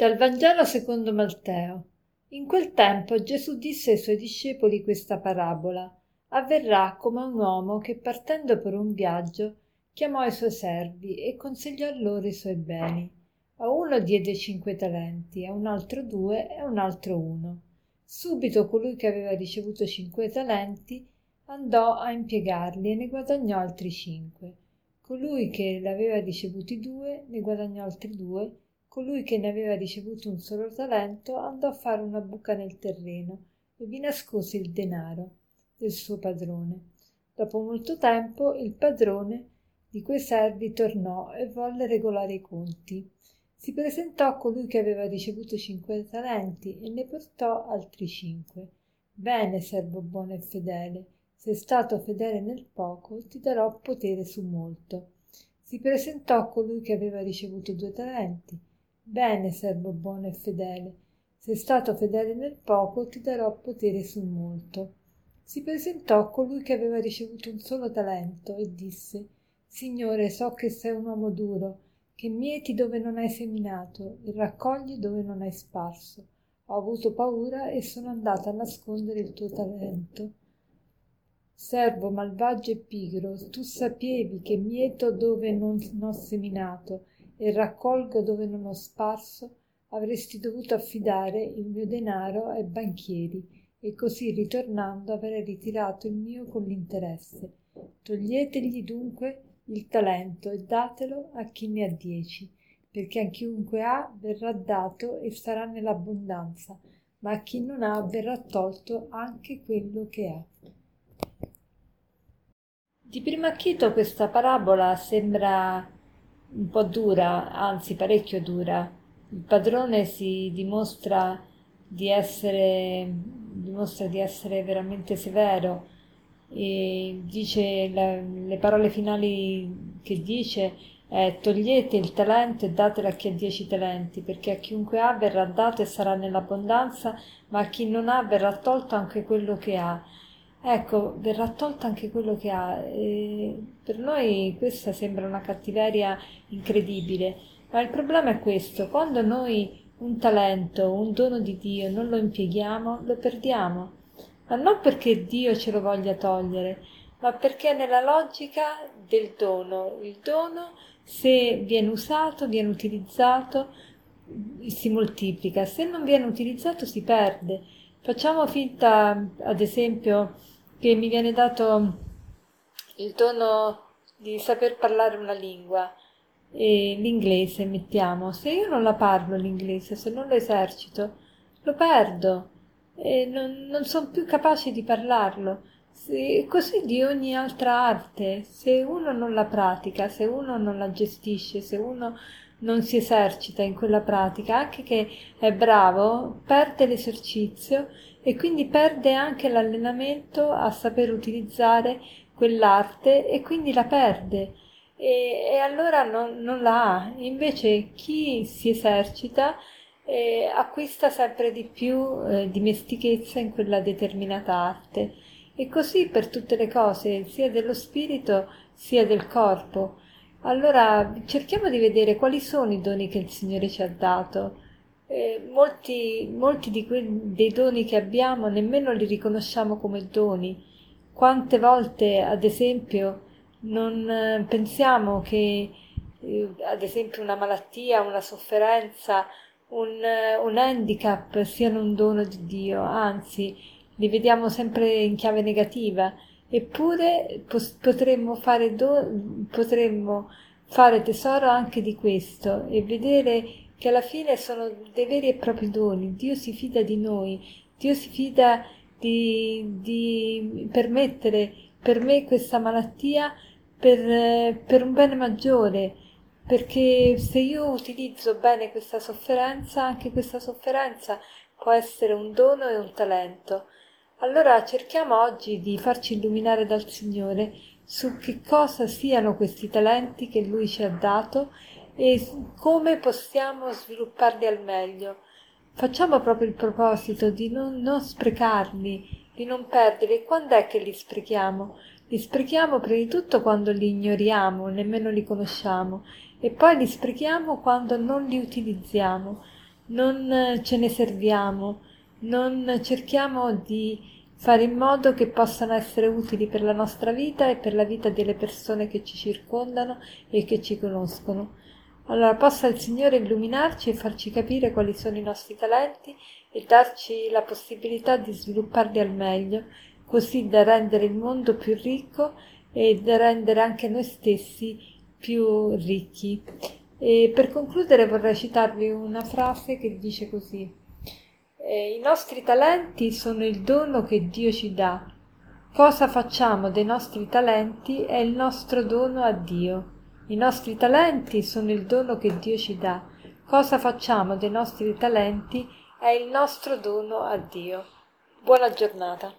Dal Vangelo secondo Matteo. In quel tempo Gesù disse ai suoi discepoli questa parabola. Avverrà come un uomo che partendo per un viaggio chiamò i suoi servi e consigliò loro i suoi beni. A uno diede cinque talenti, a un altro due e a un altro uno. Subito colui che aveva ricevuto cinque talenti andò a impiegarli e ne guadagnò altri cinque. Colui che l'aveva ricevuti due ne guadagnò altri due colui che ne aveva ricevuto un solo talento andò a fare una buca nel terreno e vi nascose il denaro del suo padrone. Dopo molto tempo il padrone di quei servi tornò e volle regolare i conti. Si presentò a colui che aveva ricevuto cinque talenti e ne portò altri cinque. Bene servo buono e fedele sei stato fedele nel poco ti darò potere su molto. Si presentò a colui che aveva ricevuto due talenti bene servo buono e fedele sei stato fedele nel poco ti darò potere sul molto. Si presentò colui che aveva ricevuto un solo talento e disse signore so che sei un uomo duro che mieti dove non hai seminato e raccogli dove non hai sparso. Ho avuto paura e sono andato a nascondere il tuo talento. Servo malvagio e pigro tu sapevi che mieto dove non ho seminato e raccolgo dove non ho sparso avresti dovuto affidare il mio denaro ai banchieri e così ritornando avrei ritirato il mio con l'interesse. Toglietegli dunque il talento e datelo a chi ne ha dieci perché a chiunque ha verrà dato e sarà nell'abbondanza ma a chi non ha verrà tolto anche quello che ha. Di primo acchito questa parabola sembra un po' dura, anzi parecchio dura. Il padrone si dimostra di essere, dimostra di essere veramente severo e dice la, le parole finali che dice è togliete il talento e datelo a chi ha dieci talenti perché a chiunque ha verrà dato e sarà nell'abbondanza ma a chi non ha verrà tolto anche quello che ha ecco, verrà tolto anche quello che ha. E per noi questa sembra una cattiveria incredibile, ma il problema è questo, quando noi un talento, un dono di Dio non lo impieghiamo, lo perdiamo, ma non perché Dio ce lo voglia togliere, ma perché nella logica del dono, il dono se viene usato, viene utilizzato, si moltiplica, se non viene utilizzato si perde. Facciamo finta, ad esempio, che mi viene dato il dono di saper parlare una lingua e l'inglese mettiamo. Se io non la parlo l'inglese se non lo esercito lo perdo e non, non sono più capace di parlarlo. Se, così di ogni altra arte se uno non la pratica se uno non la gestisce se uno non si esercita in quella pratica anche che è bravo perde l'esercizio e quindi perde anche l'allenamento a saper utilizzare quell'arte e quindi la perde e, e allora non, non, la ha. Invece chi si esercita eh, acquista sempre di più eh, dimestichezza in quella determinata arte e così per tutte le cose, sia dello spirito sia del corpo. Allora cerchiamo di vedere quali sono i doni che il Signore ci ha dato eh, molti, molti di quei, dei doni che abbiamo nemmeno li riconosciamo come doni. Quante volte, ad esempio, non eh, pensiamo che, eh, ad esempio, una malattia, una sofferenza, un, eh, un handicap siano un dono di Dio, anzi, li vediamo sempre in chiave negativa. Eppure pos- potremmo fare, do- potremmo fare tesoro anche di questo e vedere che alla fine sono dei veri e propri doni. Dio si fida di noi, Dio si fida di, di permettere per me questa malattia per, per un bene maggiore, perché se io utilizzo bene questa sofferenza, anche questa sofferenza può essere un dono e un talento. Allora cerchiamo oggi di farci illuminare dal Signore su che cosa siano questi talenti che Lui ci ha dato e come possiamo svilupparli al meglio. Facciamo proprio il proposito di non, non sprecarli, di non perderli. Quando è che li sprechiamo? Li sprechiamo prima di tutto quando li ignoriamo, nemmeno li conosciamo, e poi li sprechiamo quando non li utilizziamo. non ce ne serviamo, non cerchiamo di fare in modo che possano essere utili per la nostra vita e per la vita delle persone che ci circondano e che ci conoscono. Allora possa il Signore illuminarci e farci capire quali sono i nostri talenti e darci la possibilità di svilupparli al meglio, così da rendere il mondo più ricco e da rendere anche noi stessi più ricchi. E per concludere vorrei citarvi una frase che dice così eh, I nostri talenti sono il dono che Dio ci dà. Cosa facciamo dei nostri talenti è il nostro dono a Dio. I nostri talenti sono il dono che Dio ci dà. Cosa facciamo dei nostri talenti è il nostro dono a Dio. Buona giornata.